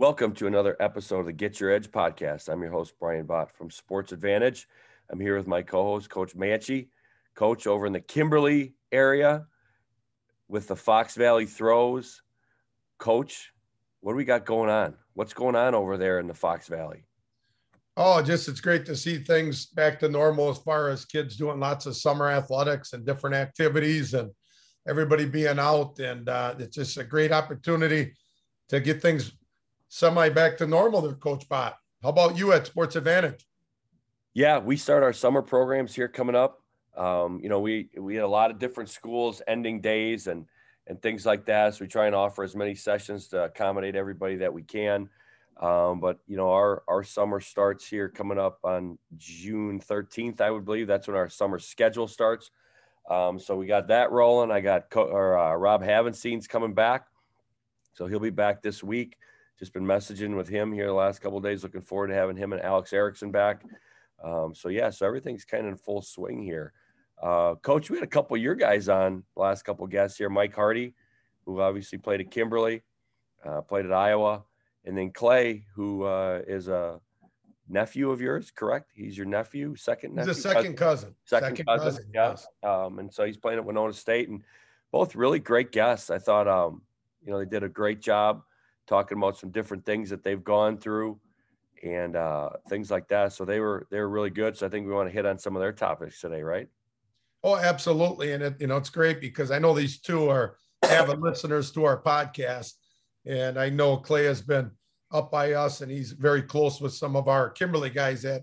Welcome to another episode of the Get Your Edge podcast. I'm your host, Brian Bott from Sports Advantage. I'm here with my co host, Coach Manchi, coach over in the Kimberly area with the Fox Valley Throws. Coach, what do we got going on? What's going on over there in the Fox Valley? Oh, just it's great to see things back to normal as far as kids doing lots of summer athletics and different activities and everybody being out. And uh, it's just a great opportunity to get things semi back to normal there, Coach Bott. How about you at Sports Advantage? Yeah, we start our summer programs here coming up. Um, you know, we we had a lot of different schools ending days and and things like that. So we try and offer as many sessions to accommodate everybody that we can. Um, but you know, our our summer starts here coming up on June 13th, I would believe. That's when our summer schedule starts. Um, so we got that rolling. I got Co- or, uh, Rob Havenstein's coming back, so he'll be back this week just been messaging with him here the last couple days. Looking forward to having him and Alex Erickson back. Um, so yeah, so everything's kind of in full swing here. Uh, Coach, we had a couple of your guys on last couple guests here. Mike Hardy, who obviously played at Kimberly, uh, played at Iowa, and then Clay, who uh, is a nephew of yours, correct? He's your nephew, second nephew. He's a second cousin. Second, second cousin, cousin, yes. Um, and so he's playing at Winona State, and both really great guests. I thought, um, you know, they did a great job talking about some different things that they've gone through and uh, things like that. So they were they were really good. So I think we want to hit on some of their topics today, right? Oh, absolutely. And it, you know, it's great because I know these two are avid listeners to our podcast, and I know Clay has been up by us, and he's very close with some of our Kimberly guys that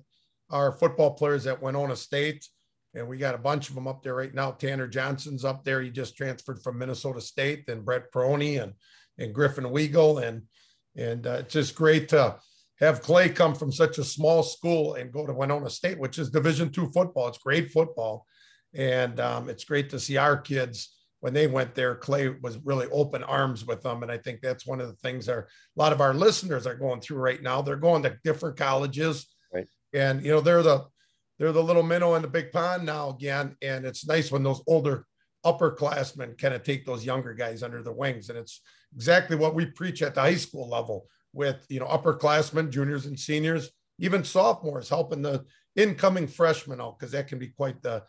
are football players at Winona State. And we got a bunch of them up there right now. Tanner Johnson's up there. He just transferred from Minnesota State. And Brett Peroni and and Griffin Weagle. And, and uh, it's just great to have Clay come from such a small school and go to Winona State, which is Division two football. It's great football. And um, it's great to see our kids when they went there, Clay was really open arms with them. And I think that's one of the things our, a lot of our listeners are going through right now. They're going to different colleges. Right. And, you know, they're the, they're the little minnow in the big pond now again. And it's nice when those older upperclassmen kind of take those younger guys under the wings. And it's exactly what we preach at the high school level with, you know, upperclassmen, juniors and seniors, even sophomores helping the incoming freshmen out because that can be quite the,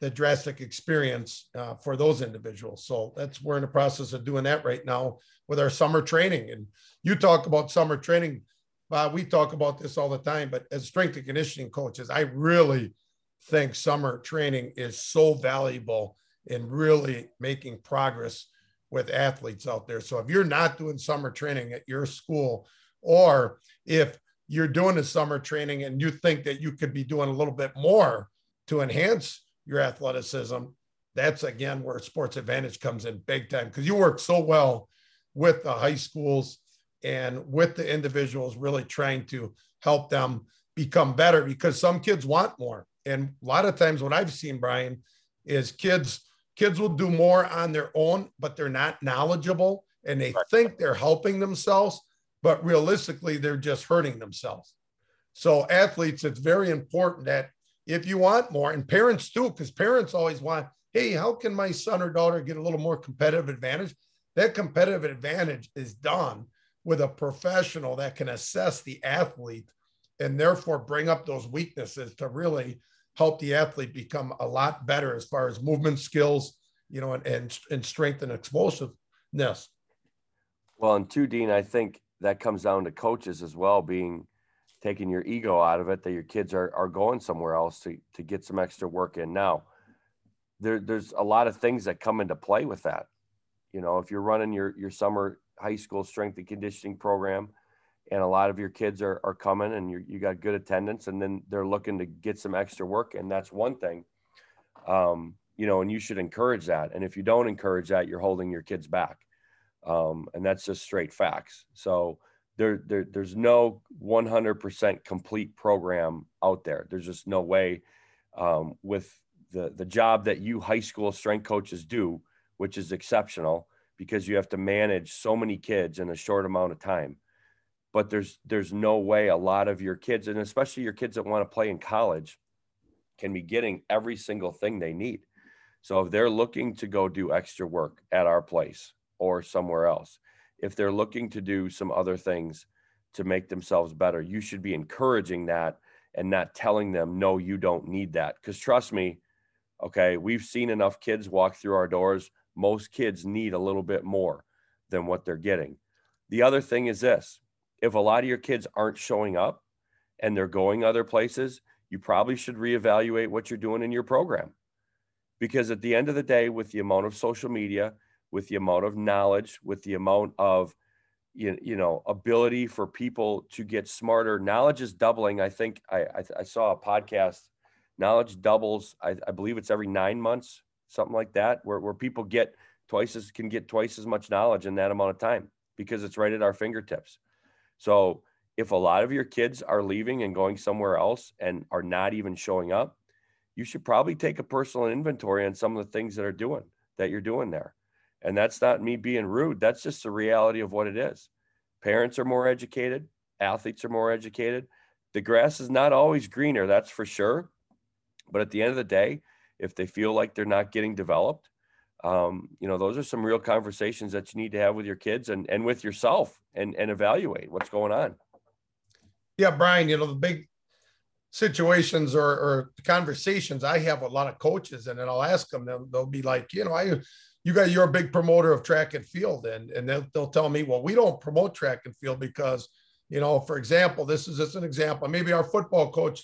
the drastic experience uh, for those individuals. So that's we're in the process of doing that right now with our summer training. And you talk about summer training. Uh, we talk about this all the time, but as strength and conditioning coaches, I really think summer training is so valuable in really making progress with athletes out there. So if you're not doing summer training at your school, or if you're doing a summer training and you think that you could be doing a little bit more to enhance your athleticism, that's again where Sports Advantage comes in big time because you work so well with the high schools and with the individuals, really trying to help them become better because some kids want more. And a lot of times, what I've seen, Brian, is kids kids will do more on their own, but they're not knowledgeable and they think they're helping themselves, but realistically, they're just hurting themselves. So, athletes, it's very important that if you want more, and parents too, because parents always want, hey, how can my son or daughter get a little more competitive advantage? That competitive advantage is done with a professional that can assess the athlete and therefore bring up those weaknesses to really help the athlete become a lot better as far as movement skills, you know, and and, and strength and explosiveness. Well, and two, Dean, I think that comes down to coaches as well, being taking your ego out of it, that your kids are are going somewhere else to to get some extra work in. Now, there there's a lot of things that come into play with that. You know, if you're running your your summer high school strength and conditioning program, and a lot of your kids are, are coming and you you got good attendance and then they're looking to get some extra work and that's one thing. Um, you know and you should encourage that and if you don't encourage that you're holding your kids back. Um, and that's just straight facts. So there, there there's no 100% complete program out there. There's just no way um, with the the job that you high school strength coaches do which is exceptional because you have to manage so many kids in a short amount of time but there's there's no way a lot of your kids and especially your kids that want to play in college can be getting every single thing they need so if they're looking to go do extra work at our place or somewhere else if they're looking to do some other things to make themselves better. You should be encouraging that and not telling them, no, you don't need that. Because trust me, okay, we've seen enough kids walk through our doors. Most kids need a little bit more than what they're getting. The other thing is this if a lot of your kids aren't showing up and they're going other places, you probably should reevaluate what you're doing in your program. Because at the end of the day, with the amount of social media, with the amount of knowledge, with the amount of you, you know ability for people to get smarter, knowledge is doubling. I think I I, I saw a podcast. Knowledge doubles. I, I believe it's every nine months, something like that, where where people get twice as can get twice as much knowledge in that amount of time because it's right at our fingertips. So if a lot of your kids are leaving and going somewhere else and are not even showing up, you should probably take a personal inventory on some of the things that are doing that you're doing there. And that's not me being rude. That's just the reality of what it is. Parents are more educated, athletes are more educated. The grass is not always greener, that's for sure. But at the end of the day, if they feel like they're not getting developed, um, you know, those are some real conversations that you need to have with your kids and, and with yourself and, and evaluate what's going on. Yeah, Brian, you know, the big situations or, or conversations I have with a lot of coaches, and then I'll ask them, they'll, they'll be like, you know, I, you got, you're a big promoter of track and field. And, and they'll, they'll tell me, well, we don't promote track and field because, you know, for example, this is just an example. Maybe our football coach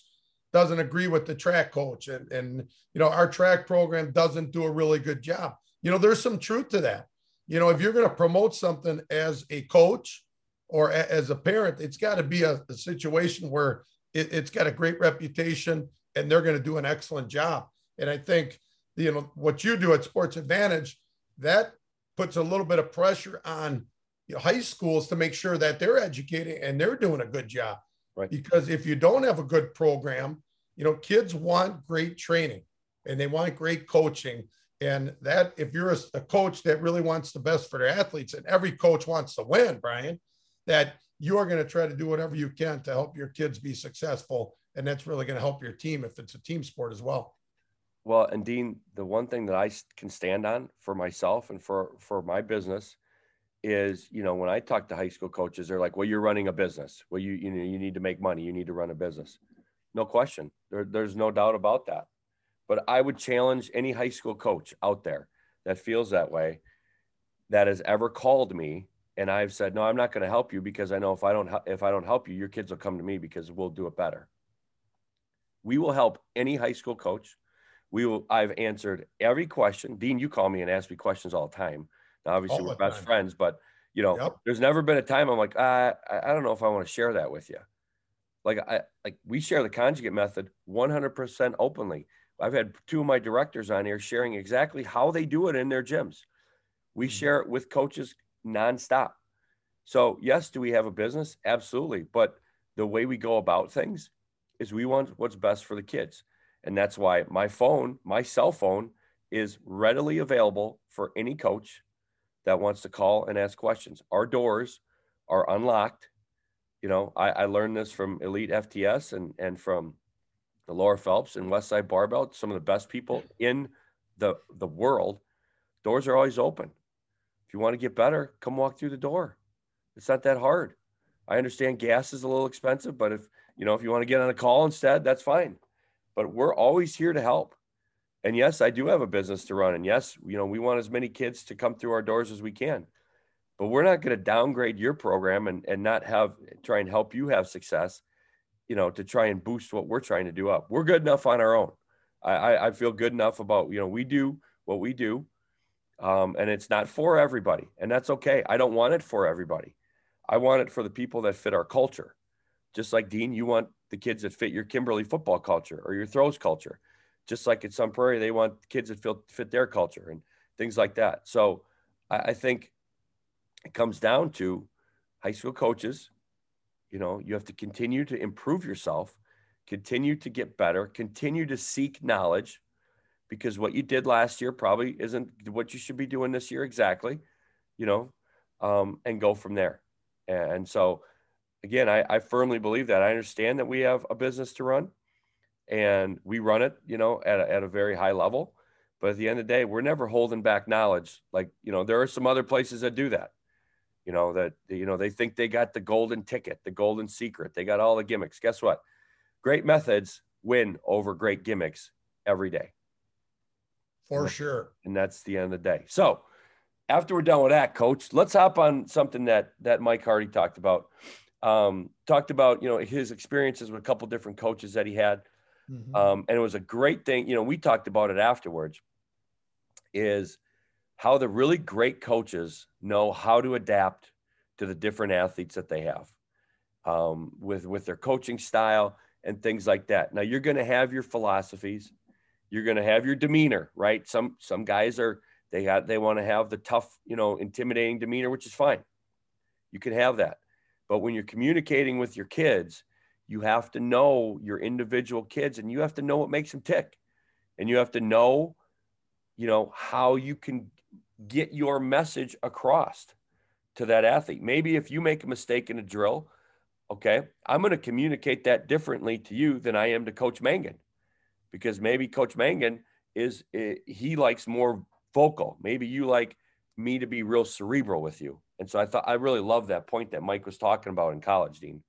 doesn't agree with the track coach and, and, you know, our track program doesn't do a really good job you know, there's some truth to that. You know, if you're going to promote something as a coach or a, as a parent, it's got to be a, a, situation where it, it's got a great reputation and they're going to do an excellent job. And I think, you know, what you do at Sports Advantage, that puts a little bit of pressure on you know, high schools to make sure that they're educating and they're doing a good job. Right. Because if you don't have a good program, you know, kids want great training and they want great coaching. And that, if you're a, a, coach that really wants the best for their athletes, and every coach wants to win, Brian, that you are going to try to do whatever you can to help your kids be successful. And that's really going to help your team if it's a team sport as well. Well, and Dean, the one thing that I can stand on for myself and for for my business is, you know, when I talk to high school coaches, they're like, "Well, you're running a business. Well, you you know, you need to make money. You need to run a business." No question. There, there's no doubt about that. But I would challenge any high school coach out there that feels that way that has ever called me and I've said, "No, I'm not going to help you because I know if I don't if I don't help you, your kids will come to me because we'll do it better." We will help any high school coach. We will I've answered every question. Dean, you call me and ask me questions all the time. Now, obviously all we're best time. friends, but you know, yep. there's never been a time I'm like, ah, I don't know if I want to share that with you. Like I like we share the conjugate method 100% openly. I've had two of my directors on here sharing exactly how they do it in their gyms. We mm-hmm. share it with coaches nonstop. So, yes, do we have a business? Absolutely. But the way we go about things is we want what's best for the kids. And that's why my phone, my cell phone, is readily available for any coach that wants to call and ask questions. Our doors are unlocked. You know, I, I learned this from Elite FTS and, and from the Laura Phelps and Westside Barbell, some of the best people in the the world. Doors are always open. If you want to get better, come walk through the door. It's not that hard. I understand gas is a little expensive, but if you know if you want to get on a call instead, that's fine. But we're always here to help. And yes, I do have a business to run. And yes, you know, we want as many kids to come through our doors as we can. But we're not going to downgrade your program and, and not have try and help you have success you know, to try and boost what we're trying to do up. We're good enough on our own. I, I feel good enough about, you know, we do what we do. Um, and it's not for everybody. And that's okay. I don't want it for everybody. I want it for the people that fit our culture. Just like Dean, you want the kids that fit your Kimberly football culture or your throws culture. Just like at Sun Prairie, they want kids that fit, fit their culture and things like that. So I, I think it comes down to high school coaches you know, you have to continue to improve yourself, continue to get better, continue to seek knowledge because what you did last year probably isn't what you should be doing this year exactly, you know, um, and go from there. And so, again, I, I firmly believe that. I understand that we have a business to run and we run it, you know, at a, at a very high level. But at the end of the day, we're never holding back knowledge. Like, you know, there are some other places that do that You know that you know they think they got the golden ticket, the golden secret. They got all the gimmicks. Guess what? Great methods win over great gimmicks every day. For sure. And that's the end of the day. So after we're done with that, coach, let's hop on something that that Mike Hardy talked about. Um, talked about you know his experiences with a couple different coaches that he had, mm-hmm. um, and it was a great thing. You know, we talked about it afterwards. Is how the really great coaches know how to adapt to the different athletes that they have um, with with their coaching style and things like that. Now you're going to have your philosophies, you're going to have your demeanor, right? Some some guys are they got they want to have the tough, you know, intimidating demeanor, which is fine. You can have that. But when you're communicating with your kids, you have to know your individual kids and you have to know what makes them tick. And you have to know, you know, how you can get your message across to that athlete. Maybe if you make a mistake in a drill, okay, I'm going to communicate that differently to you than I am to Coach Mangan because maybe Coach Mangan is, eh, he likes more vocal. Maybe you like me to be real cerebral with you. And so I thought I really love that point that Mike was talking about in college, Dean.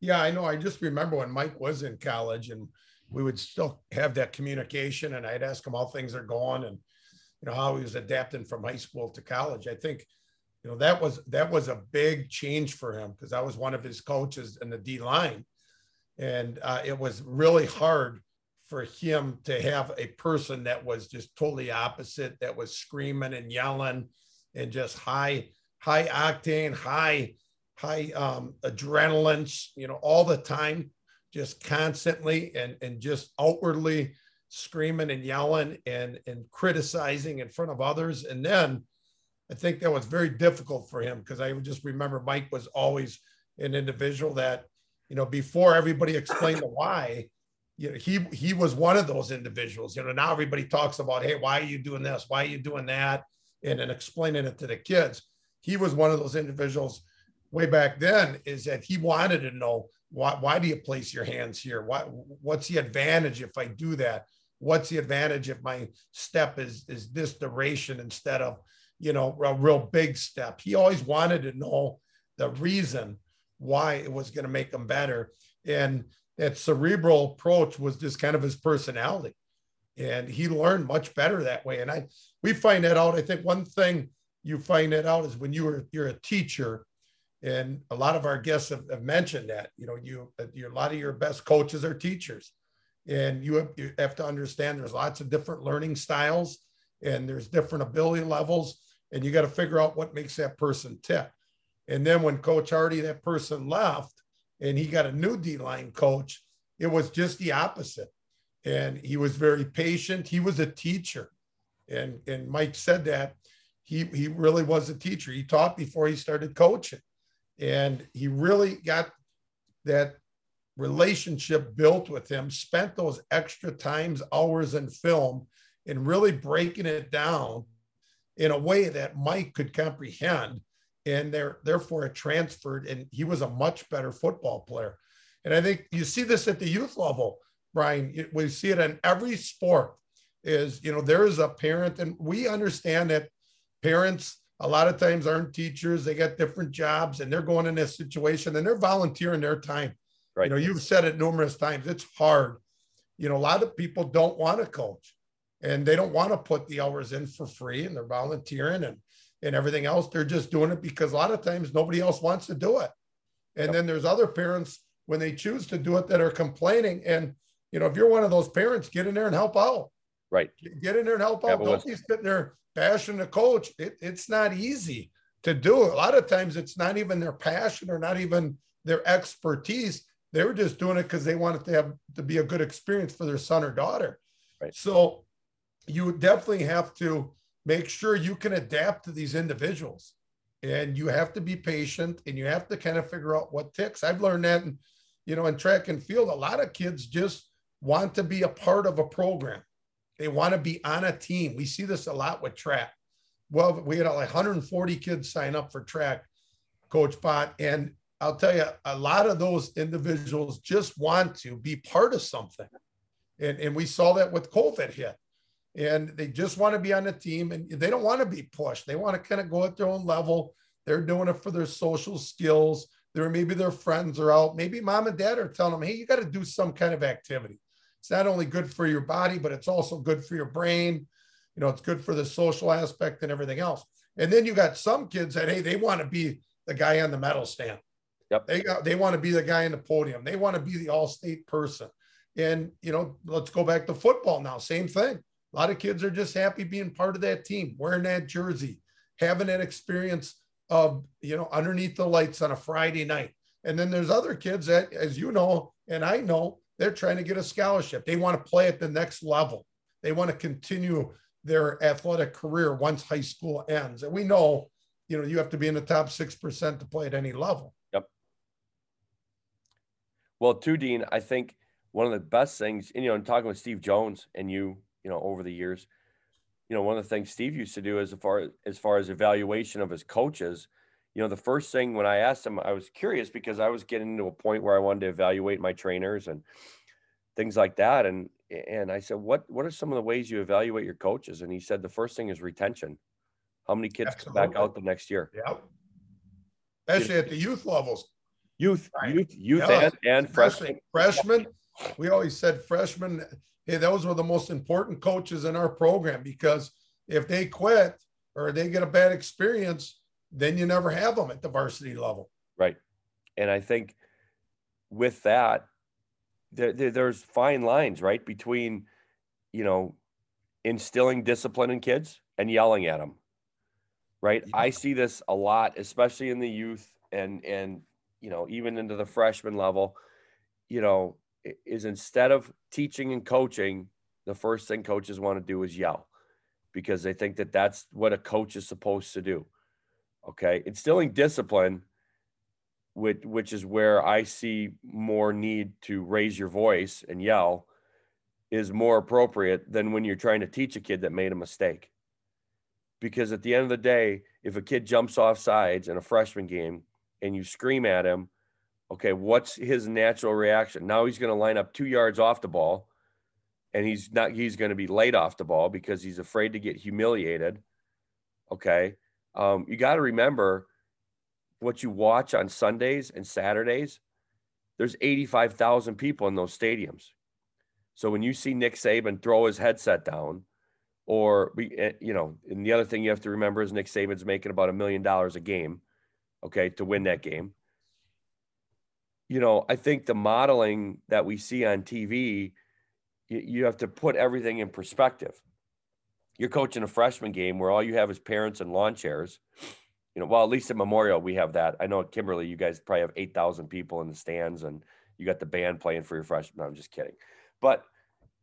Yeah, I know. I just remember when Mike was in college and we would still have that communication and I'd ask him how things are going and you know how he was adapting from high school to college. I think you know that was that was a big change for him because I was one of his coaches in the D line and uh, it was really hard for him to have a person that was just totally opposite, that was screaming and yelling and just high, high octane, high, high um, adrenaline, you know, all the time, just constantly and, and just outwardly screaming and yelling and, and criticizing in front of others. And then I think that was very difficult for him because I just remember Mike was always an individual that, you know, before everybody explained the why, you know, he he was one of those individuals. You know, now everybody talks about, hey, why are you doing this? Why are you doing that? And then explaining it to the kids. He was one of those individuals way back then, is that he wanted to know why why do you place your hands here? What what's the advantage if I do that? What's the advantage if my step is is this duration instead of you know a real big step? He always wanted to know the reason why it was going to make him better. And that cerebral approach was just kind of his personality. And he learned much better that way. And I we find that out. I think one thing you find that out is when you were you're a teacher, and a lot of our guests have, have mentioned that. You know, you, you a lot of your best coaches are teachers. And you have, you have to understand there's lots of different learning styles and there's different ability levels. And you got to figure out what makes that person tick. And then when Coach Hardy, that person left, and he got a new D line coach, it was just the opposite. And he was very patient. He was a teacher. And, and Mike said that he, he really was a teacher. He taught before he started coaching. And he really got that relationship built with him, spent those extra times, hours in film, and really breaking it down in a way that Mike could comprehend. And there therefore it transferred and he was a much better football player. And i think you see this at the youth level brian. We see it in every sport is you know there is a parent and we understand that parents a lot of times aren't teachers. They got different jobs and they're going in this situation and they're volunteering their time right you know you've said it numerous times it's hard you know a lot of people don't want to coach and they don't want to put the hours in for free and they're volunteering and and everything else. They're just doing it because a lot of times nobody else wants to do it. And yep. then there's other parents when they choose to do it that are complaining. And, you know, if you're one of those parents, get in there and help out. Right. Get in there and help out. Don't be sitting there bashing the coach. It, it's not easy to do. A lot of times it's not even their passion or not even their expertise. They were just doing it because they wanted to have to be a good experience for their son or daughter. Right. So you definitely have to make sure you can adapt to these individuals. And you have to be patient and you have to kind of figure out what ticks. I've learned that in, you know in track and field a lot of kids just want to be a part of a program. They want to be on a team. We see this a lot with track. Well we had like 140 kids sign up for track coach Bott and i'll tell you a lot of those individuals just want to be part of something and, and we saw that with covid hit and they just want to be on the team and they don't want to be pushed. They want to kind of go at their own level They're doing it for their social skills. There maybe their friends are out. Maybe mom and dad are telling them, hey, you got to do some kind of activity. It's not only good for your body, but it's also good for your brain. You know, it's good for the social aspect and everything else. And then you got some kids that hey, they want to be the guy on the medal stand. Yep. They got they want to be the guy in the podium. They want to be the all-state person. And you know, let's go back to football now. Same thing. A lot of kids are just happy being part of that team, wearing that jersey, having that experience of you know underneath the lights on a Friday night. And then there's other kids that, as you know, and I know, they're trying to get a scholarship. They want to play at the next level. They want to continue their athletic career once high school ends. And we know, you know, you have to be in the top six percent to play at any level. Well, too, Dean, I think one of the best things, and you know, in talking with Steve Jones and you, you know, over the years, you know, one of the things Steve used to do as far as far as evaluation of his coaches, you know, the first thing when I asked him, I was curious because I was getting to a point where I wanted to evaluate my trainers and things like that. And and I said, what what are some of the ways you evaluate your coaches? And he said the first thing is retention. How many kids Absolutely. come back out the next year? Yeah. Especially at the youth levels. Youth, right. youth, youth, yeah. and, and freshmen. Freshmen. We always said freshmen hey, those were the most important coaches in our program because if they quit or they get a bad experience, then you never have them at the varsity level. Right. And I think with that, there, there, there's fine lines, right, between, you know, instilling discipline in kids and yelling at them. Right. Yeah. I see this a lot, especially in the youth and, and, you know, even into the freshman level, you know, is instead of teaching and coaching, the first thing coaches want to do is yell because they think that that's what a coach is supposed to do. Okay. Instilling discipline, which, which is where I see more need to raise your voice and yell, is more appropriate than when you're trying to teach a kid that made a mistake. Because at the end of the day, if a kid jumps off sides in a freshman game and you scream at him okay, what's his natural reaction? Now he's going to line up two yards off the ball and he's not, he's going to be late off the ball because he's afraid to get humiliated. Okay. Um, you got to remember what you watch on Sundays and Saturdays. There's 85,000 people in those stadiums. So when you see Nick Saban throw his headset down, or eh, you know, and the other thing you have to remember is Nick Saban's making about a million dollars a game, okay, to win that mm-hmm. game you know, I think the modeling that we see on TV, you, you have to put everything in perspective. You're coaching a freshman game where all you have is parents and lawn chairs. You know, well, at least at Memorial, we have that. I know at Kimberly, you guys probably have 8,000 people in the stands and you got the band playing for your freshman. No, I'm just kidding. But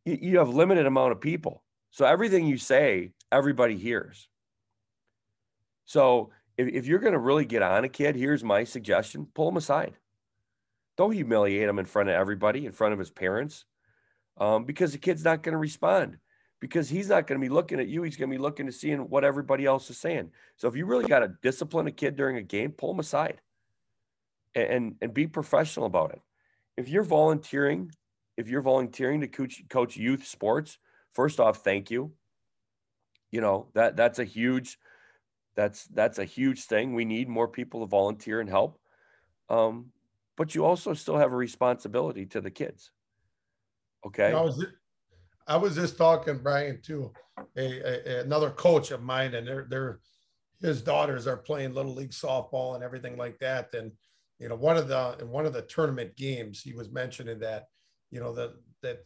you, you have limited amount of people. So everything you say, everybody hears. So if, if you're going to really get on a kid, here's my suggestion pull them aside don't humiliate him in front of everybody, in front of his parents, um, because the kid's not going to respond. Because he's not going to be looking at you. He's going to be looking to seeing what everybody else is saying. So if you really got to discipline a kid during a game, pull him aside, and, and and be professional about it. If you're volunteering, if you're volunteering to coach coach youth sports, first off, thank you. You know that that's a huge, that's that's a huge thing. We need more people to volunteer and help. Um, but you also still have a responsibility to the kids. Okay. I was, I was just talking, Brian, to a, a, another coach of mine, and they're, they're, his daughters are playing little league softball and everything like that. And, you know, one of the, in one of the tournament games, he was mentioning that, you know, that, that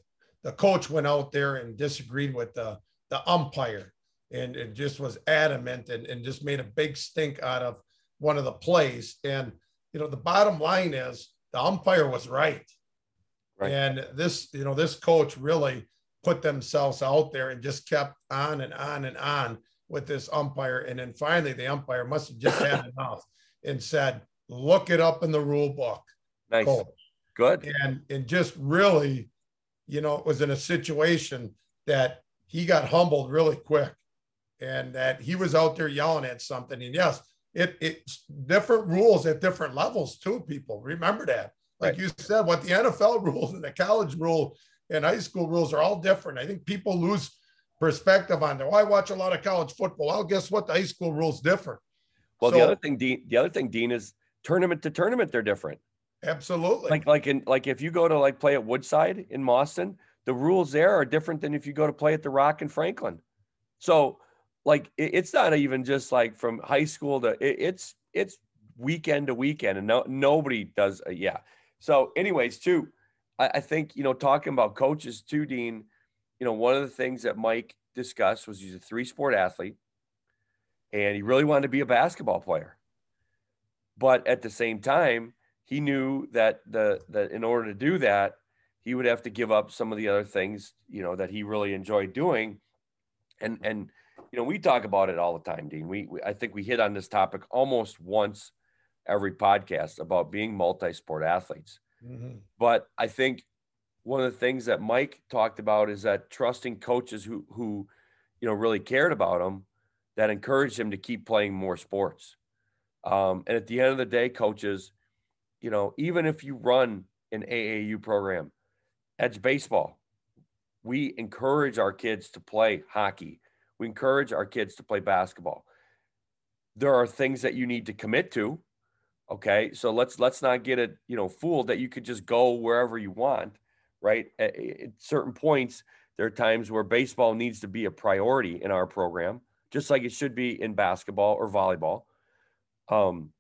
the coach went out there and disagreed with the, the umpire and it just was adamant and, and just made a big stink out of one of the plays. And, you know, the bottom line is the umpire was right. right. And this, you know, this coach really put themselves out there and just kept on and on and on with this umpire. And then finally, the umpire must have just had enough and said, look it up in the rule book. Nice. Coach. Good. And, and just really, you know, it was in a situation that he got humbled really quick and that he was out there yelling at something. And yes, it it's different rules at different levels too. People remember that. Like right. you said, what the NFL rules and the college rule and high school rules are all different. I think people lose perspective on that. Well, I watch a lot of college football. Well, guess what? The high school rules different. Well, so, the other thing, Dean, the other thing, Dean, is tournament to tournament, they're different. Absolutely. Like, like in like if you go to like play at Woodside in Mauston, the rules there are different than if you go to play at the Rock in Franklin. So, like, it, it's not even just like from high school to it, it's it's weekend to weekend, and no nobody does. Uh, yeah. So, anyways, too, I, I think you know talking about coaches too, Dean. You know, one of the things that Mike discussed was he's a three sport athlete and he really wanted to be a basketball player. But at the same time, he knew that the that in order to do that, he would have to give up some of the other things, you know, that he really enjoyed doing. And and you know, we talk about it all the time, Dean. We, we I think we hit on this topic almost once every podcast about being multi-sport athletes. Mm-hmm. But I think one of the things that Mike talked about is that trusting coaches who who you know really cared about him that encouraged him to keep playing more sports. Um, and at the end of the day, coaches, you know, even if you run an AAU program, that's baseball. We encourage our kids to play hockey. We encourage our kids to play basketball. There are things that you need to commit to. Okay, so let's let's not get it, you know, fooled that you could just go wherever you want, right? At, at certain points, there are times where baseball needs to be a priority in our program just like it should be in basketball or volleyball. Um,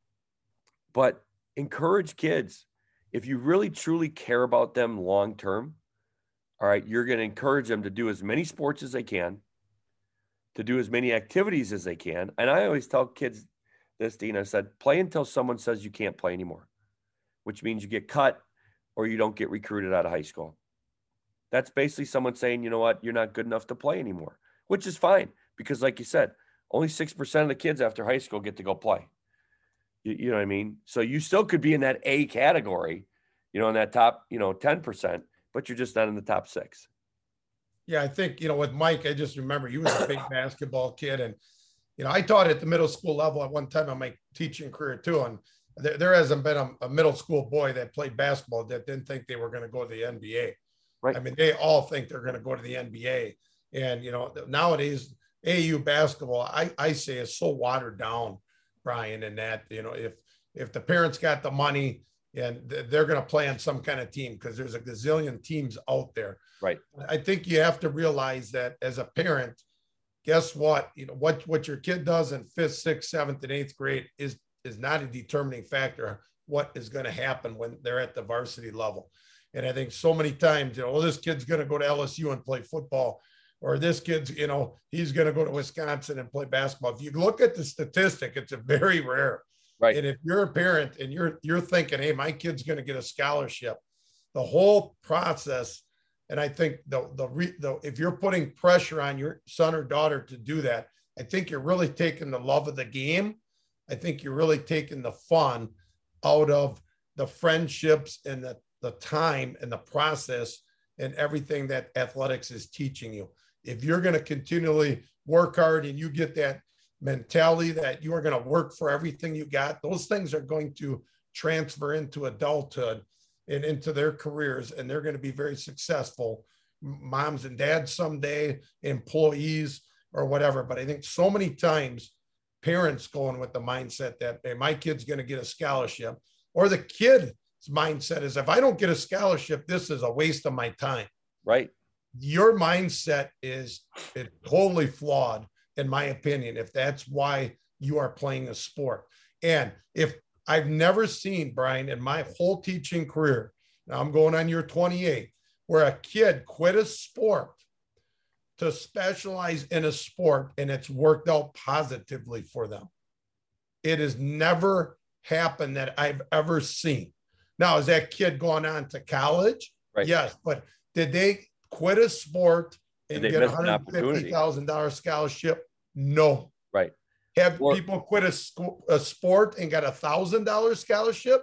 but encourage kids if you really truly care about them long term. All right, you're going to encourage them to do as many sports as they can, to do as many activities as they can. And I always tell kids this, Dean. I said, play until someone says you can't play anymore, which means you get cut or you don't get recruited out of high school. That's basically someone saying, you know what, you're not good enough to play anymore, which is fine because, like you said, only 6% of the kids after high school get to go play. You, you know what I mean? So you still could be in that A category, you know, in that top, you know, 10%, but you're just not in the top six. Yeah, I think, you know, with Mike, I just remember he was a big basketball kid. And, you know, I taught at the middle school level at one time in my teaching career too. And there, there hasn't been a, a, middle school boy that played basketball that didn't think they were going to go to the NBA. Right. I mean, they all think they're going to go to the NBA. And, you know, nowadays AAU basketball, I, I say is so watered down, Brian, and that, you know, if if the parents got the money and they're going to play on some kind of team because there's a gazillion teams out there. Right. I think you have to realize that as a parent, guess what? You know, what what your kid does in fifth, sixth, seventh, and eighth grade is is not a determining factor what is going to happen when they're at the varsity level. And I think so many times, you know, well, this kid's going to go to LSU and play football or this kid's, you know, he's going to go to Wisconsin and play basketball. If you look at the statistic, it's a very rare. Right. And if you're a parent and you're you're thinking, hey, my kid's going to get a scholarship, the whole process, and I think the the, re, the if you're putting pressure on your son or daughter to do that, I think you're really taking the love of the game. I think you're really taking the fun out of the friendships and the, the time and the process and everything that athletics is teaching you if you're going to continually work hard and you get that mentality that you are going to work for everything you got, those things are going to transfer into adulthood and into their careers, and they're going to be very successful moms and dads someday, employees or whatever. But I think so many times parents going with the mindset that hey, my kid's going to get a scholarship, or the kid's mindset is if I don't get a scholarship, this is a waste of my time. Right your mindset is totally flawed, in my opinion, if that's why you are playing a sport. And if I've never seen, Brian, in my whole teaching career, now I'm going on year 28, where a kid quit a sport to specialize in a sport and it's worked out positively for them. It has never happened that I've ever seen. Now, is that kid going on to college? Right. Yes, but did they quit a sport and get a hundred fifty thousand dollar scholarship? No. Right. Have or, people quit a, a sport and got a thousand dollar scholarship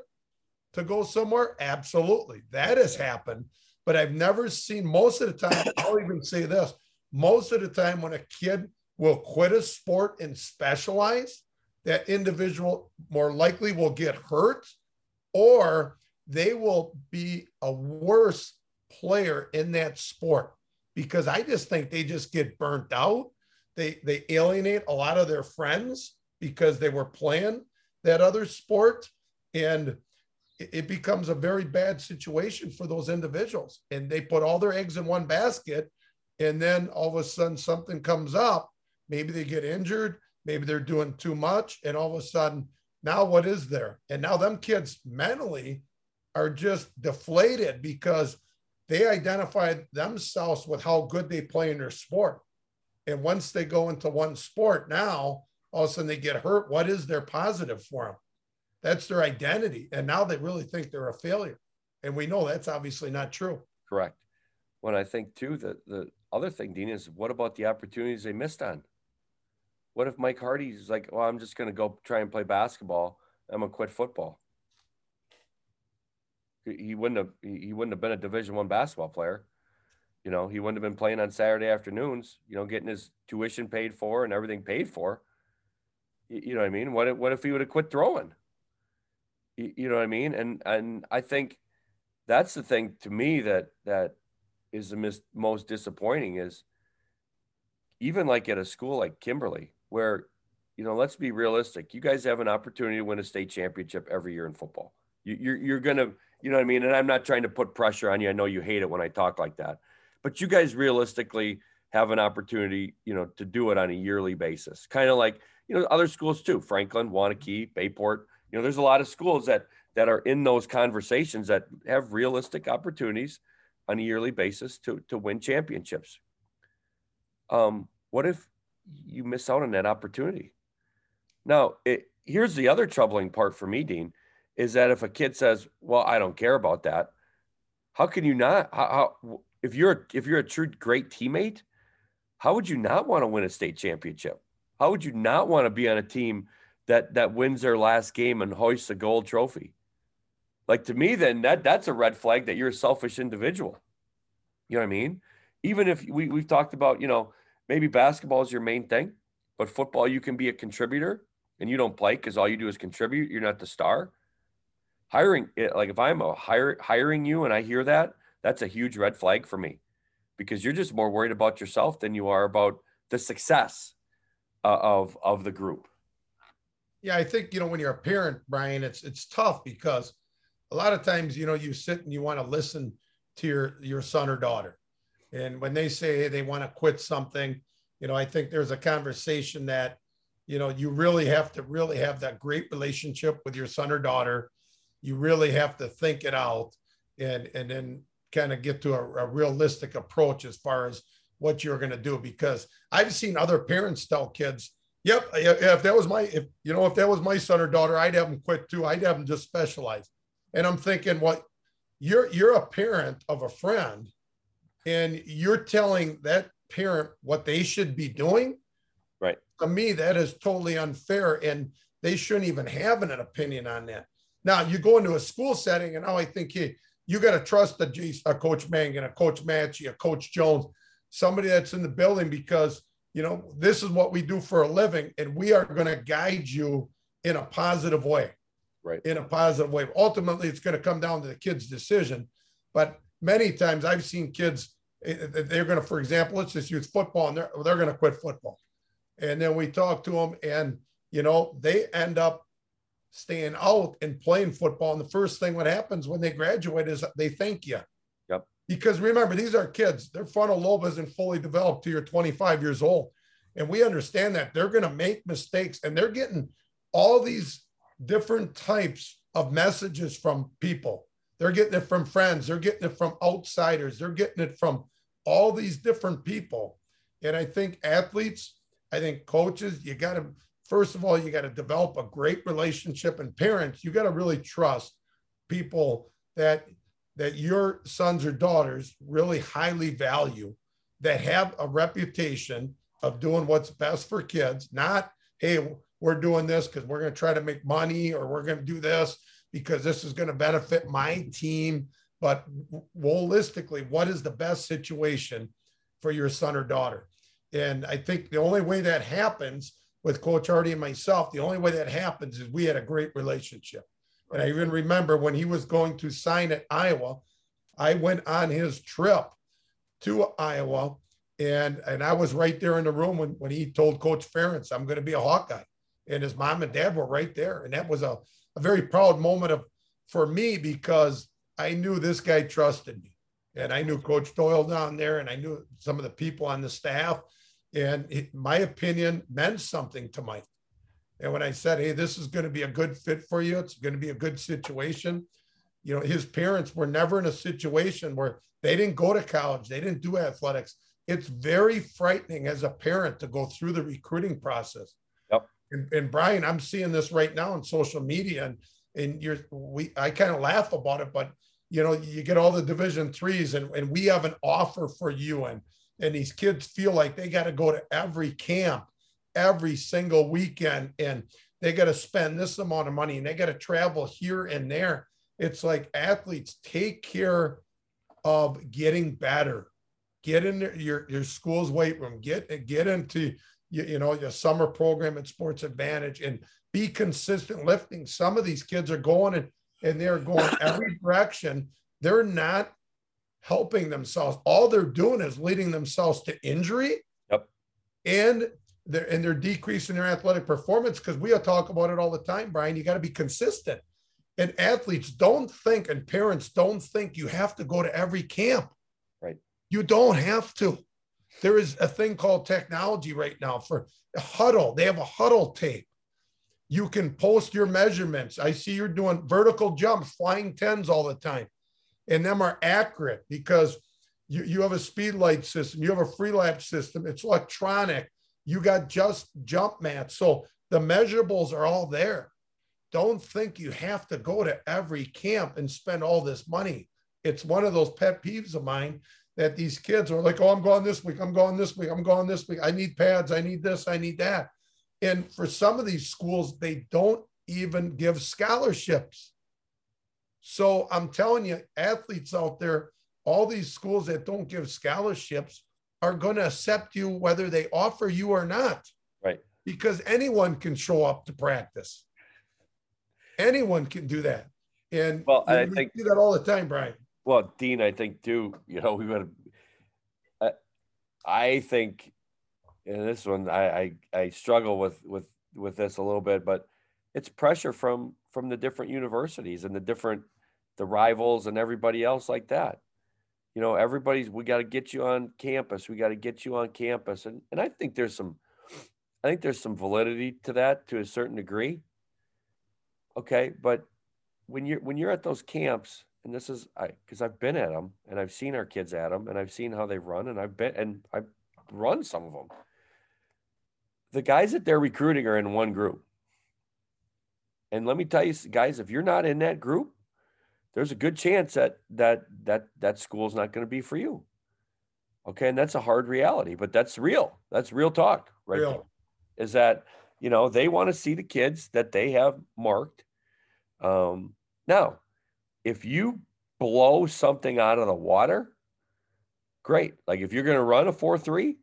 to go somewhere? Absolutely, that has happened. But I've never seen most of the time. I'll even say this: most of the time, when a kid will quit a sport and specialize, that individual more likely will get hurt, or they will be a worse player in that sport because I just think they just get burnt out. They they alienate a lot of their friends because they were playing that other sport. And it becomes a very bad situation for those individuals. And they put all their eggs in one basket. And then all of a sudden something comes up. Maybe they get injured. Maybe they're doing too much. And all of a sudden, now what is there? And now them kids mentally are just deflated because they identify themselves with how good they play in their sport. And once they go into one sport now, all of a sudden they get hurt. What is their positive for them? That's their identity. And now they really think they're a failure. And we know that's obviously not true. Correct. When I think too that the other thing, Dean, is what about the opportunities they missed on? What if Mike Hardy's like, well, I'm just going to go try and play basketball. I'm going to quit football. He wouldn't have. He wouldn't have been a Division One basketball player. You know, he wouldn't have been playing on Saturday afternoons. You know, getting his tuition paid for and everything paid for. You know what I mean? What if, what if he would have quit throwing? You know what I mean? And and I think that's the thing to me that that is the mis- most disappointing is even like at a school like Kimberly, where you know, let's be realistic. You guys have an opportunity to win a state championship every year in football. You, you're you're gonna, you know what I mean? And I'm not trying to put pressure on you. I know you hate it when I talk like that, but you guys realistically have an opportunity, you know, to do it on a yearly basis. Kind of like you know other schools too, Franklin, Waunakee, Bay Port you know, there's a lot of schools that that are in those conversations that have realistic opportunities on a yearly basis to to win championships. Um, what if you miss out on that opportunity? Now, it, here's the other troubling part for me, Dean, is that if a kid says, "Well, I don't care about that," how can you not? How, how if you're if you're a true great teammate, how would you not want to win a state championship? How would you not want to be on a team that that wins their last game and hoists a gold trophy. Like to me, then that that's a red flag that you're a selfish individual. You know what I mean? Even if we we've talked about, you know, maybe basketball is your main thing, but football you can be a contributor and you don't play because all you do is contribute. You're not the star. Hiring, eh, like if I'm a hire, hiring you and I hear that, that's a huge red flag for me because you're just more worried about yourself than you are about the success uh, of of the group yeah, I think you know when you're a parent, Brian, it's it's tough because a lot of times you know you sit and you want to listen to your your son or daughter, and when they say they want to quit something, you know, I think there's a conversation that you know you really have to really have that great relationship with your son or daughter. You really have to think it out and and then kind of get to a, a realistic approach as far as what you're going to do because I've seen other parents tell kids Yep. If that was my, if you know, if that was my son or daughter, I'd have them quit too. I'd have them just specialize. And I'm thinking, what you're you're a parent of a friend, and you're telling that parent what they should be doing. Right. To me, that is totally unfair, and they shouldn't even have an opinion on that. Now you go into a school setting, and now I think, hey, you got to trust a, a coach Mangan, a coach Matchy, a coach Jones, somebody that's in the building because you know, this is what we do for a living, and we are going to guide you in a positive way. Right. In a positive way. Ultimately, it's going to come down to the kid's decision. But many times I've seen kids, eh, eh, they're going to, for example, let's just use football, and they're, they're going to quit football. And then we talk to them, and, you know, they end up staying out and playing football. And the first thing what happens when they graduate is they thank you. Yep. Because remember, these are kids. Their frontal lobe isn't fully developed till you're 25 years old. And we understand that they're going to make mistakes and they're getting all these different types of messages from people. They're getting it from friends, they're getting it from outsiders, they're getting it from all these different people. And I think athletes, I think coaches, you got to, first of all, you got to develop a great relationship, and parents, you got to really trust people that that your sons or daughters really highly value that have a reputation of doing what's best for kids, not, hey, we're doing this because we're going to try to make money or we're going to do this because this is going to benefit my team. But holistically, what is the best situation for your son or daughter? And I think the only way that happens with Coach Hardy and myself, the only way that happens is we had a great relationship. And I even remember when he was going to sign at Iowa, I went on his trip to Iowa and and I was right there in the room when, when he told Coach Ferentz, I'm going to be a Hawkeye. and his mom and dad were right there. And that was a, a very proud moment of for me because I knew this guy trusted me. And I knew Coach Doyle down there, and I knew some of the people on the staff. And it, my opinion meant something to Mike. And when I said, hey, this is going to be a good fit for you, it's going to be a good situation. You know, his parents were never in a situation where they didn't go to college, they didn't do athletics. It's very frightening as a parent to go through the recruiting process. Yep. And, and Brian, I'm seeing this right now on social media, and and you're we I kind of laugh about it, but you know, you get all the division threes and, and we have an offer for you. And and these kids feel like they got to go to every camp every single weekend and they got to spend this amount of money and they got to travel here and there. It's like athletes take care of getting better. Get in your, your school's weight room, get get into you, you know your summer program at Sports Advantage and be consistent lifting. Some of these kids are going and, and they're going every direction. They're not helping themselves. All they're doing is leading themselves to injury. Yep. And they're and they're decreasing their athletic performance because we talk about it all the time, Brian. You got to be consistent. And athletes don't think, and parents don't think you have to go to every camp. Right. You don't have to. There is a thing called technology right now for Hudl. They have a Hudl tape. You can post your measurements. I see you're doing vertical jumps, flying tens all the time. And them are accurate because you, you have a speed light system, you have a Freelap system, it's electronic you got just jump mats. So the measurables are all there. Don't think you have to go to every camp and spend all this money. It's one of those pet peeves of mine that these kids are like, oh, I'm going this week, I'm going this week, I'm going this week. I need pads, I need this, I need that. And for some of these schools, they don't even give scholarships. So I'm telling you, athletes out there, all these schools that don't give scholarships, are going to accept you whether they offer you or not. Right. Because anyone can show up to practice. Anyone can do that. And well, I we think do that all the time, Brian. Well, Dean, I think too. You know, we would. Uh, I think, in this one, I, I I struggle with with with this a little bit, but it's pressure from from the different universities and the different the rivals and everybody else like that you know, everybody's we got to get you on campus. We got to get you on campus. And and I think there's some I think there's some validity to that to a certain degree. Okay, but when you're when you're at those camps, and this is I because I've been at them and I've seen our kids at them and I've seen how they run and I've been and I've run some of them. The guys that they're recruiting are in one group. And let me tell you, guys, if you're not in that group, there's a good chance that that that that school's not going to be for you. Okay, and that's a hard reality, but that's real. That's real talk, right? Real. Is that you know they want to see the kids that they have marked. Um, now, if you blow something out of the water, great. Like if you're going to run a four three,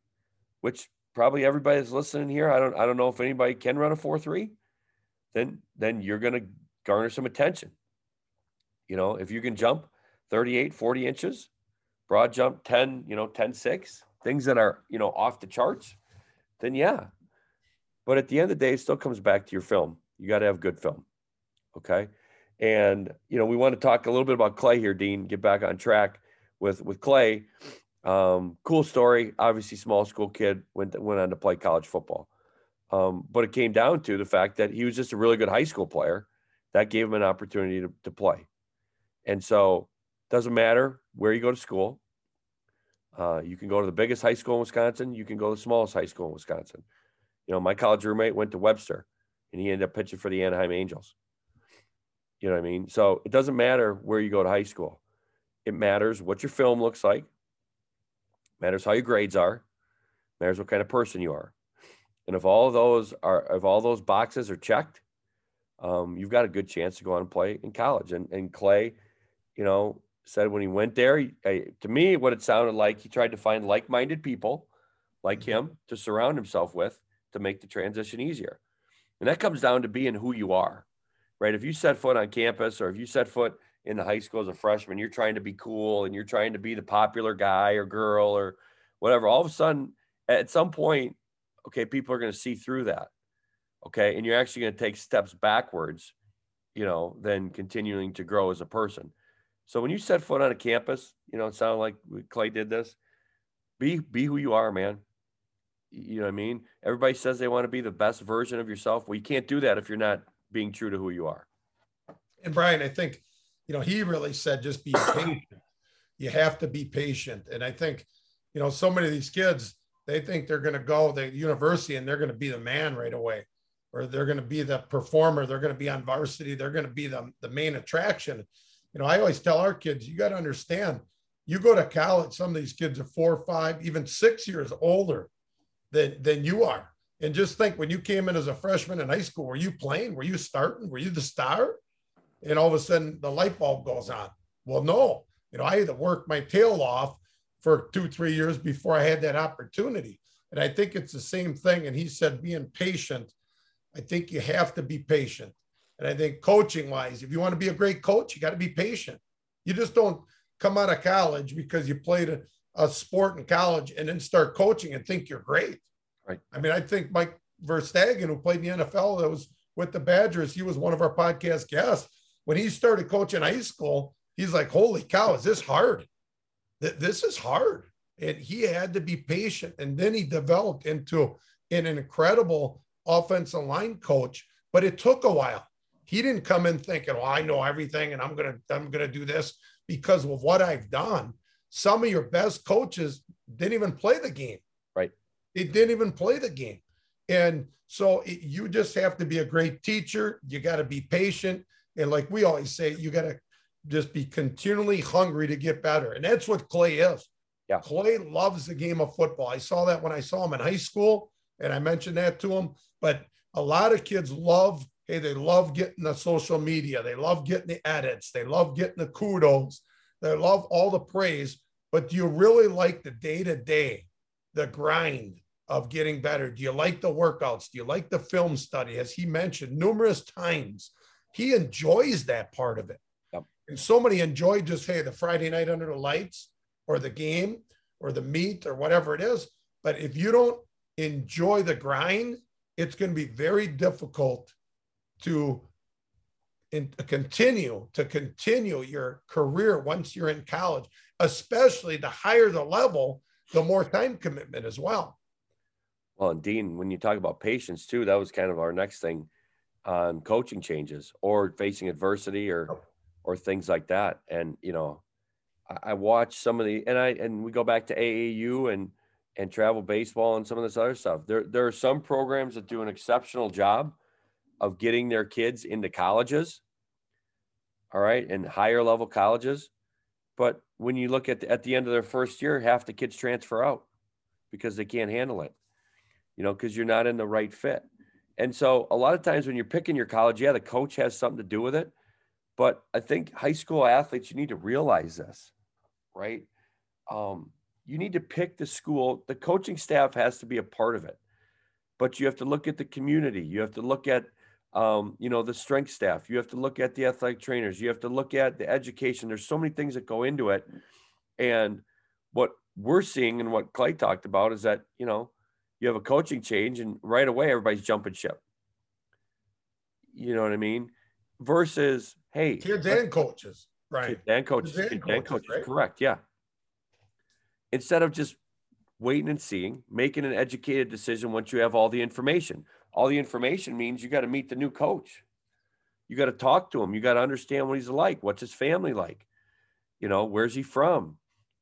which probably everybody that's listening here, I don't I don't know if anybody can run a four three, then then you're going to garner some attention. You know, if you can jump 38, 40 inches, broad jump 10, you know, 10, 6, things that are, you know, off the charts, then yeah. But at the end of the day, it still comes back to your film. You got to have good film. Okay. And, you know, we want to talk a little bit about Clay here, Dean, get back on track with, with Clay. Um, cool story. Obviously, small school kid went, went on to play college football. Um, but it came down to the fact that he was just a really good high school player that gave him an opportunity to, to play. And so doesn't matter where you go to school. Uh, you can go to the biggest high school in Wisconsin. You can go to the smallest high school in Wisconsin. You know, my college roommate went to Webster and he ended up pitching for the Anaheim Angels. You know what I mean? So it doesn't matter where you go to high school. It matters what your film looks like. it Matters how your grades are. it Matters what kind of person you are. And if all those are, if all those boxes are checked, um, you've got a good chance to go on and play in college. And, and Clay, you know, said when he went there, he, to me, what it sounded like, he tried to find like minded people like mm-hmm. him to surround himself with to make the transition easier. And that comes down to being who you are, right? If you set foot on campus or if you set foot in the high school as a freshman, you're trying to be cool and you're trying to be the popular guy or girl or whatever. All of a sudden, at some point, okay, people are going to see through that. Okay. And you're actually going to take steps backwards, you know, than continuing to grow as a person. So when you set foot on a campus, you know, it sounded like Clay did this. Be be who you are, man. You know what I mean? Everybody says they want to be the best version of yourself. Well, you can't do that if you're not being true to who you are. And Brian, I think, you know, he really said just be patient. you have to be patient. And I think, you know, so many of these kids, they think they're going to go to university and they're going to be the man right away, or they're going to be the performer. They're going to be on varsity. They're going to be the, the main attraction. You know, I always tell our kids, you got to understand, you go to college, some of these kids are four, five, even six years older than, than you are. And just think when you came in as a freshman in high school, were you playing? Were you starting? Were you the star? And all of a sudden the light bulb goes on. Well, no, you know, I had to work my tail off for two, three years before I had that opportunity. And I think it's the same thing. And he said, being patient, I think you have to be patient. And I think coaching wise, if you want to be a great coach, you got to be patient. You just don't come out of college because you played a, a sport in college and then start coaching and think you're great. Right. I mean, I think Mike Verstegen, who played in the NFL, that was with the Badgers, he was one of our podcast guests. When he started coaching high school, he's like, "Holy cow, is this hard? This is hard." And he had to be patient, and then he developed into an incredible offensive line coach. But it took a while. He didn't come in thinking, "Well, I know everything, and I'm gonna I'm gonna do this because of what I've done." Some of your best coaches didn't even play the game. Right. They didn't even play the game, and so it, you just have to be a great teacher. You got to be patient, and like we always say, you got to just be continually hungry to get better, and that's what Clay is. Yeah. Clay loves the game of football. I saw that when I saw him in high school, and I mentioned that to him. But a lot of kids love Hey, they love getting the social media. They love getting the edits. They love getting the kudos. They love all the praise. But do you really like the day to day, the grind of getting better? Do you like the workouts? Do you like the film study? As he mentioned numerous times, he enjoys that part of it. Yep. And so many enjoy just, hey, the Friday night under the lights or the game or the meet or whatever it is. But if you don't enjoy the grind, it's going to be very difficult to in, continue to continue your career once you're in college, especially the higher the level, the more time commitment as well. Well, and Dean, when you talk about patience too, that was kind of our next thing on coaching changes or facing adversity or oh. or things like that. And you know, I, I watch some of the and I and we go back to AAU and and travel baseball and some of this other stuff. There there are some programs that do an exceptional job of getting their kids into colleges, all right, and higher level colleges. But when you look at the, at the end of their first year, half the kids transfer out because they can't handle it, you know, because you're not in the right fit. And so a lot of times when you're picking your college, yeah, the coach has something to do with it. But I think high school athletes, you need to realize this, right? Um, you need to pick the school. The coaching staff has to be a part of it, but you have to look at the community. You have to look at um, you know, the strength staff. You have to look at the athletic trainers. You have to look at the education. There's so many things that go into it. And what we're seeing and what Clay talked about is that, you know, you have a coaching change and right away everybody's jumping ship. You know what I mean? Versus, hey, kids and coaches, right? Kids and coaches, kids and, coaches, coaches right? correct. Yeah. Instead of just waiting and seeing, making an educated decision once you have all the information all the information means you got to meet the new coach. You got to talk to him. You got to understand what he's like. What's his family like? You know, where's he from?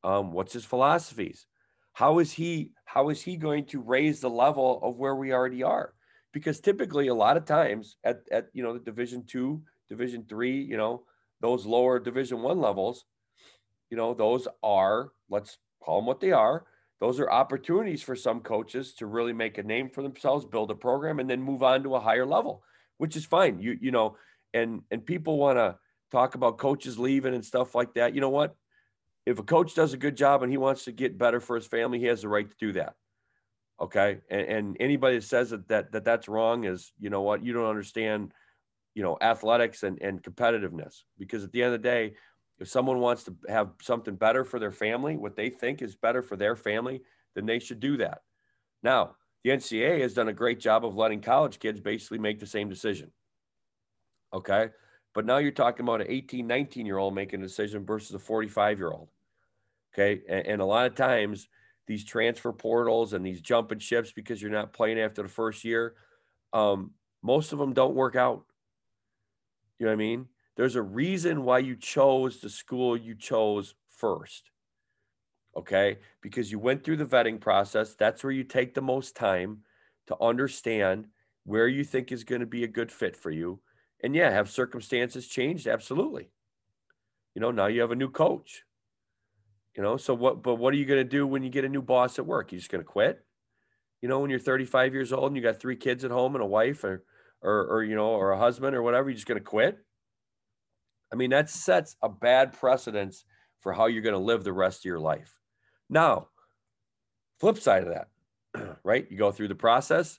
Um, what's his philosophies? How is he? How is he going to raise the level of where we already are? Because typically, a lot of times at at you know the Division two, Division three, you know those lower Division one levels, you know those are let's call them what they are those are opportunities for some coaches to really make a name for themselves, build a program, and then move on to a higher level, which is fine. You you know, and and people want to talk about coaches leaving and stuff like that. You know what? If a coach does a good job and he wants to get better for his family, he has the right to do that. Okay, and, and anybody that says that, that that that's wrong is you know what you don't understand, you know, athletics and and competitiveness because at the end of the day, if someone wants to have something better for their family, what they think is better for their family, then they should do that. Now, the NCAA has done a great job of letting college kids basically make the same decision. Okay. But now you're talking about an 18, 19 year old making a decision versus a 45 year old. Okay. And, and, a lot of times these transfer portals and these jumping ships because you're not playing after the first year, um, most of them don't work out. You know what I mean? There's a reason why you chose the school you chose first. Okay. Because you went through the vetting process. That's where you take the most time to understand where you think is going to be a good fit for you. And yeah, have circumstances changed? Absolutely. You know, now you have a new coach. You know, so what, but what are you going to do when you get a new boss at work? You're just going to quit? You know, when you're 35 years old and you got three kids at home and a wife or, or, or you know, or a husband or whatever, you're just going to quit? I mean, that sets a bad precedence for how you're going to live the rest of your life. Now, flip side of that, right? You go through the process,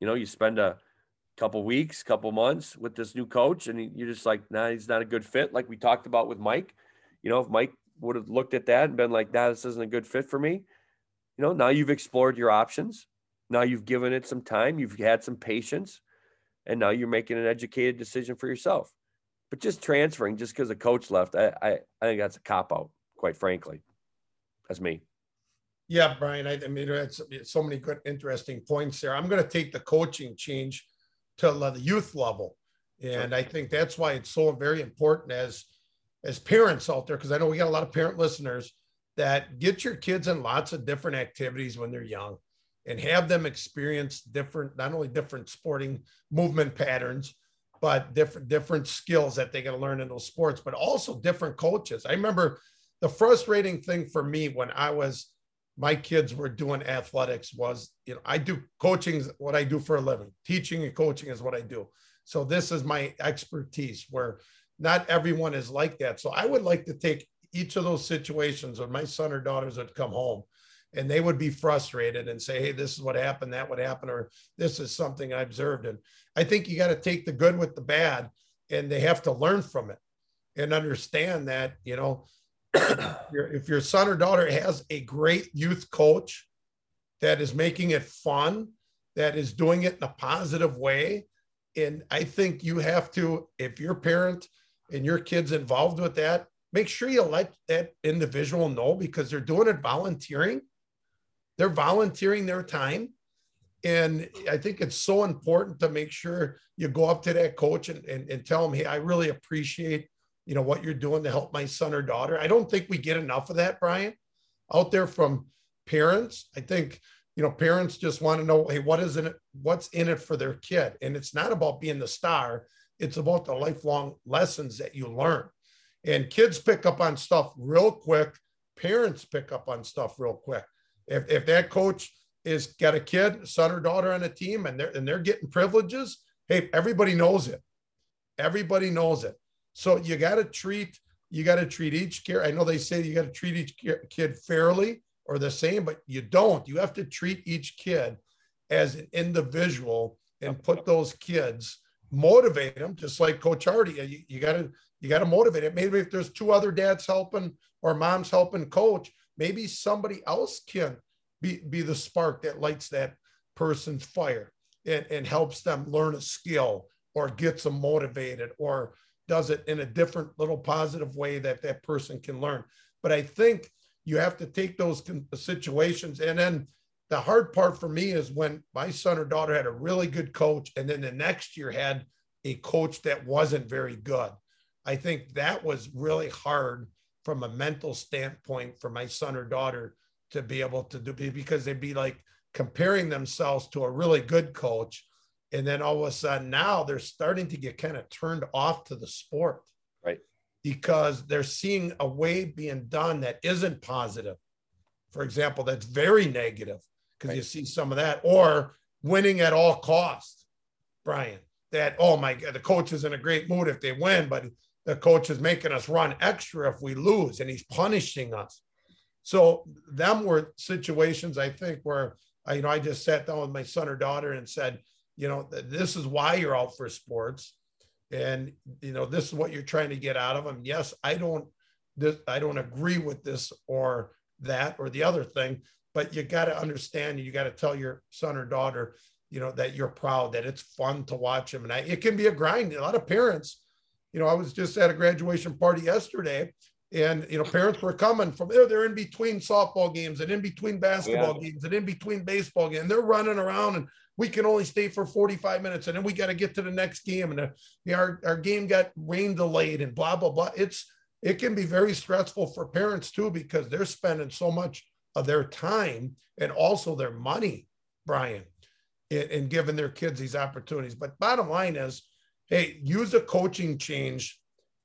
you know, you spend a couple weeks, couple months with this new coach, and you're just like, nah, he's not a good fit. Like we talked about with Mike. You know, if Mike would have looked at that and been like, nah, this isn't a good fit for me, you know, now you've explored your options. Now you've given it some time, you've had some patience, and now you're making an educated decision for yourself. But just transferring just because a coach left, I, I, I think that's a cop out, quite frankly. That's me. Yeah, Brian. I, I mean, it's, it's so many good, interesting points there. I'm going to take the coaching change to the youth level, and sure. I think that's why it's so very important as as parents out there, because I know we got a lot of parent listeners that get your kids in lots of different activities when they're young, and have them experience different, not only different sporting movement patterns, but different different skills that they got to learn in those sports, but also different coaches. I remember the frustrating thing for me when I was my kids were doing athletics was you know I do coaching what I do for a living. Teaching and coaching is what I do. So this is my expertise where not everyone is like that. So I would like to take each of those situations when my son or daughters would come home and they would be frustrated and say, Hey, this is what happened, that would happen, or this is something I observed. And I think you got to take the good with the bad and they have to learn from it and understand that, you know, if your son or daughter has a great youth coach that is making it fun, that is doing it in a positive way, and I think you have to, if your parent and your kids involved with that, make sure you let that individual know because they're doing it volunteering. They're volunteering their time. And I think it's so important to make sure you go up to that coach and, and, and tell him, hey, I really appreciate you know what you're doing to help my son or daughter. I don't think we get enough of that, Brian, out there from parents. I think you know parents just want to know, hey, what is in it? What's in it for their kid? And it's not about being the star. It's about the lifelong lessons that you learn. And kids pick up on stuff real quick. Parents pick up on stuff real quick. If, if that coach is got a kid, son or daughter on a team, and they're and they're getting privileges, hey, everybody knows it. Everybody knows it. So you got to treat you got to treat each kid. I know they say you got to treat each kid fairly or the same, but you don't. You have to treat each kid as an individual and put those kids motivate them, just like Coach Hardy. You, you got to you got to motivate it. Maybe if there's two other dads helping or moms helping coach, maybe somebody else can be be the spark that lights that person's fire and, and helps them learn a skill or gets them motivated or does it in a different little positive way that that person can learn. But I think you have to take those uh, situations. And then the hard part for me is when my son or daughter had a really good coach, and then the next year had a coach that wasn't very good. I think that was really hard from a mental standpoint for my son or daughter to be able to do because they'd be like comparing themselves to a really good coach and then all of a sudden now they're starting to get kind of turned off to the sport. Right. Because they're seeing a way being done that isn't positive. For example, that's very negative because right. you see some of that, or winning at all costs, Brian. That, oh my God, the coach is in a great mood if they win, but the coach is making us run extra if we lose and he's punishing us. So them were situations I think where I, you know, I just sat down with my son or daughter and said, you know, this is why you're out for sports. And, you know, this is what you're trying to get out of them. Yes, I don't, this, I don't agree with this or that or the other thing, but you got to understand, you got to tell your son or daughter, you know, that you're proud, that it's fun to watch them. And I, it can be a grind. A lot of parents, you know, I was just at a graduation party yesterday and you know parents were coming from there they're in between softball games and in between basketball yeah. games and in between baseball games. And they're running around and we can only stay for 45 minutes and then we got to get to the next game and uh, the, our, our game got rain delayed and blah blah blah. It's it can be very stressful for parents too because they're spending so much of their time and also their money brian in, in giving their kids these opportunities. But bottom line is hey use a coaching change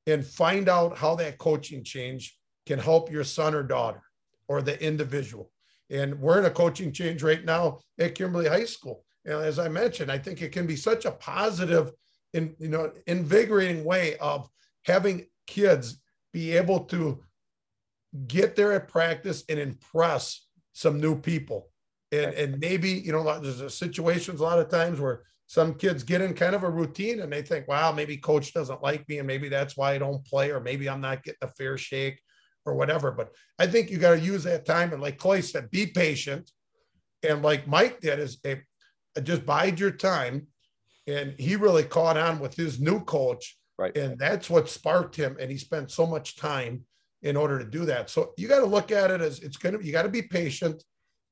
and find out how that coaching change can help your son or daughter or the individual and we're in a coaching change right now at kimberly high school and as I mentioned, I think it can be such a positive and you know invigorating way of having kids be able to get there at practice and impress some new people. And, and maybe, you know, there's a situations a lot of times where some kids get in kind of a routine and they think, wow, maybe coach doesn't like me and maybe that's why I don't play, or maybe I'm not getting a fair shake or whatever. But I think you got to use that time. And like Clay said, be patient. And like Mike did, is a just bide your time. And he really caught on with his new coach. Right. And that's what sparked him. And he spent so much time in order to do that. So you got to look at it as it's going to, you got to be patient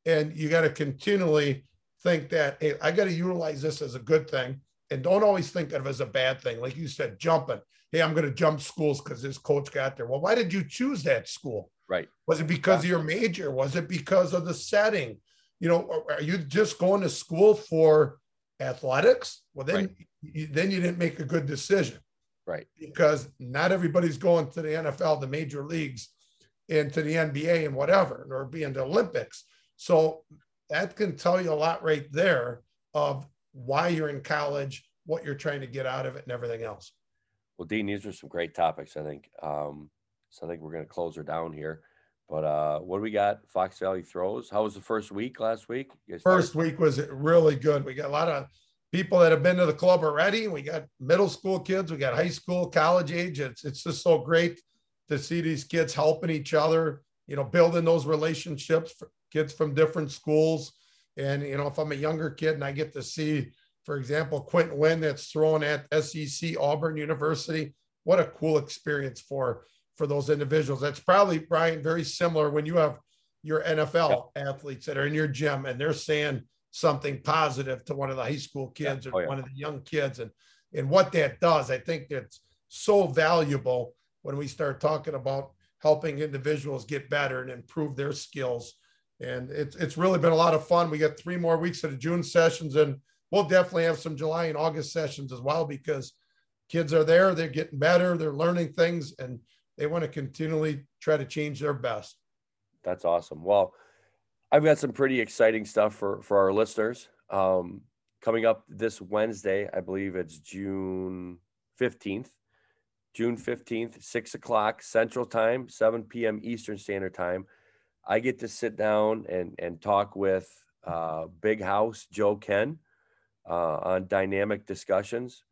and you got to continually think that, hey, I got to utilize this as a good thing. And don't always think of it as a bad thing. Like you said, jumping. Hey, I'm going to jump schools because this coach got there. Well, why did you choose that school? Right. Was it because yeah. of your major? Was it because of the setting? you know, are you just going to school for athletics? Well, then, right. you, then you didn't make a good decision. Right. Because not everybody's going to the NFL, the major leagues, and to the NBA and whatever, or being the Olympics. So that can tell you a lot right there of why you're in college, what you're trying to get out of it, and everything else. Well, Dean, these are some great topics, I think. Um, so I think we're going to close her down here. But uh, what do we got? Fox Valley throws. How was the first week last week? First week was really good. We got a lot of people that have been to the club already. We got middle school kids, we got high school, college age. It's it's just so great to see these kids helping each other, you know, building those relationships for kids from different schools. And you know, if I'm a younger kid and I get to see, for example, Quentin Wynn that's thrown at SEC Auburn University, what a cool experience for for those individuals. That's probably Brian very similar when you have your NFL yeah. athletes that are in your gym and they're saying something positive to one of the high school kids yeah. or oh, yeah. one of the young kids and and what that does. I think that's so valuable when we start talking about helping individuals get better and improve their skills. And it's it's really been a lot of fun. We got three more weeks of the June sessions, and we'll definitely have some July and August sessions as well because kids are there, they're getting better, they're learning things, and they want to continually try to change their best. That's awesome. Well, I've got some pretty exciting stuff for for our listeners. Um, coming up this Wednesday, I believe it's June fifteenth. June fifteenth, six o'clock Central Time, seven p.m. Eastern Standard Time. I get to sit down and and talk with uh, Big House Joe Kenn uh, on dynamic discussions.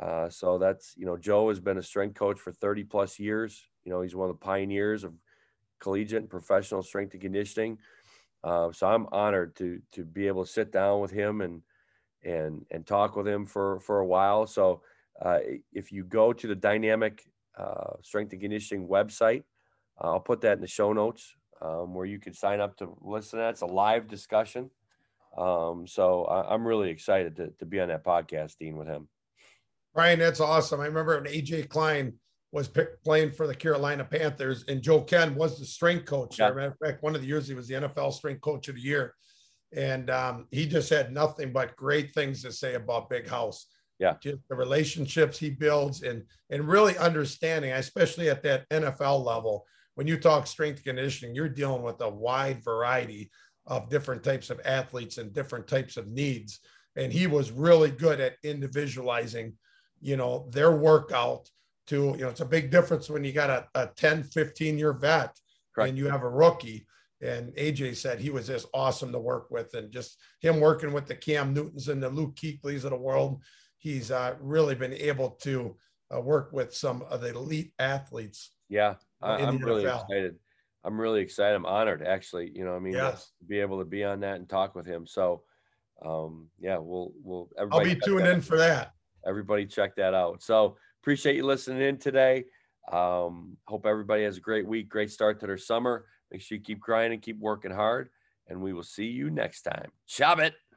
Uh, so that's you know Joe has been a strength coach for 30 plus years. You know he's one of the pioneers of collegiate and professional strength and conditioning. Uh, so I'm honored to to be able to sit down with him and and and talk with him for for a while. So uh, if you go to the Dynamic uh, Strength and Conditioning website, I'll put that in the show notes um, where you could sign up to listen. To that. It's a live discussion. Um, so I, I'm really excited to to be on that podcast, Dean, with him. Brian, that's awesome. I remember when AJ Klein was playing for the Carolina Panthers, and Joe Kenn was the strength coach. Yeah. Matter of fact, one of the years he was the NFL strength coach of the year, and um, he just had nothing but great things to say about Big House. Yeah, just the relationships he builds, and and really understanding, especially at that NFL level. When you talk strength conditioning, you're dealing with a wide variety of different types of athletes and different types of needs. And he was really good at individualizing you know, their workout to, you know, it's a big difference when you got a, a 10, 15 year vet Correct. and you have a rookie. And AJ said he was just awesome to work with. And just him working with the Cam Newtons and the Luke Kuechlys of the world, he's uh, really been able to uh, work with some of the elite athletes. Yeah, I'm really NFL. excited. I'm really excited. I'm honored, actually. You know, I mean, Yes. to be able to be on that and talk with him. So, um, yeah, we'll we'll. I'll be tuned in for that. Everybody, check that out. So, appreciate you listening in today. Um, hope everybody has a great week, great start to their summer. Make sure you keep grinding, and keep working hard, and we will see you next time. Chop it.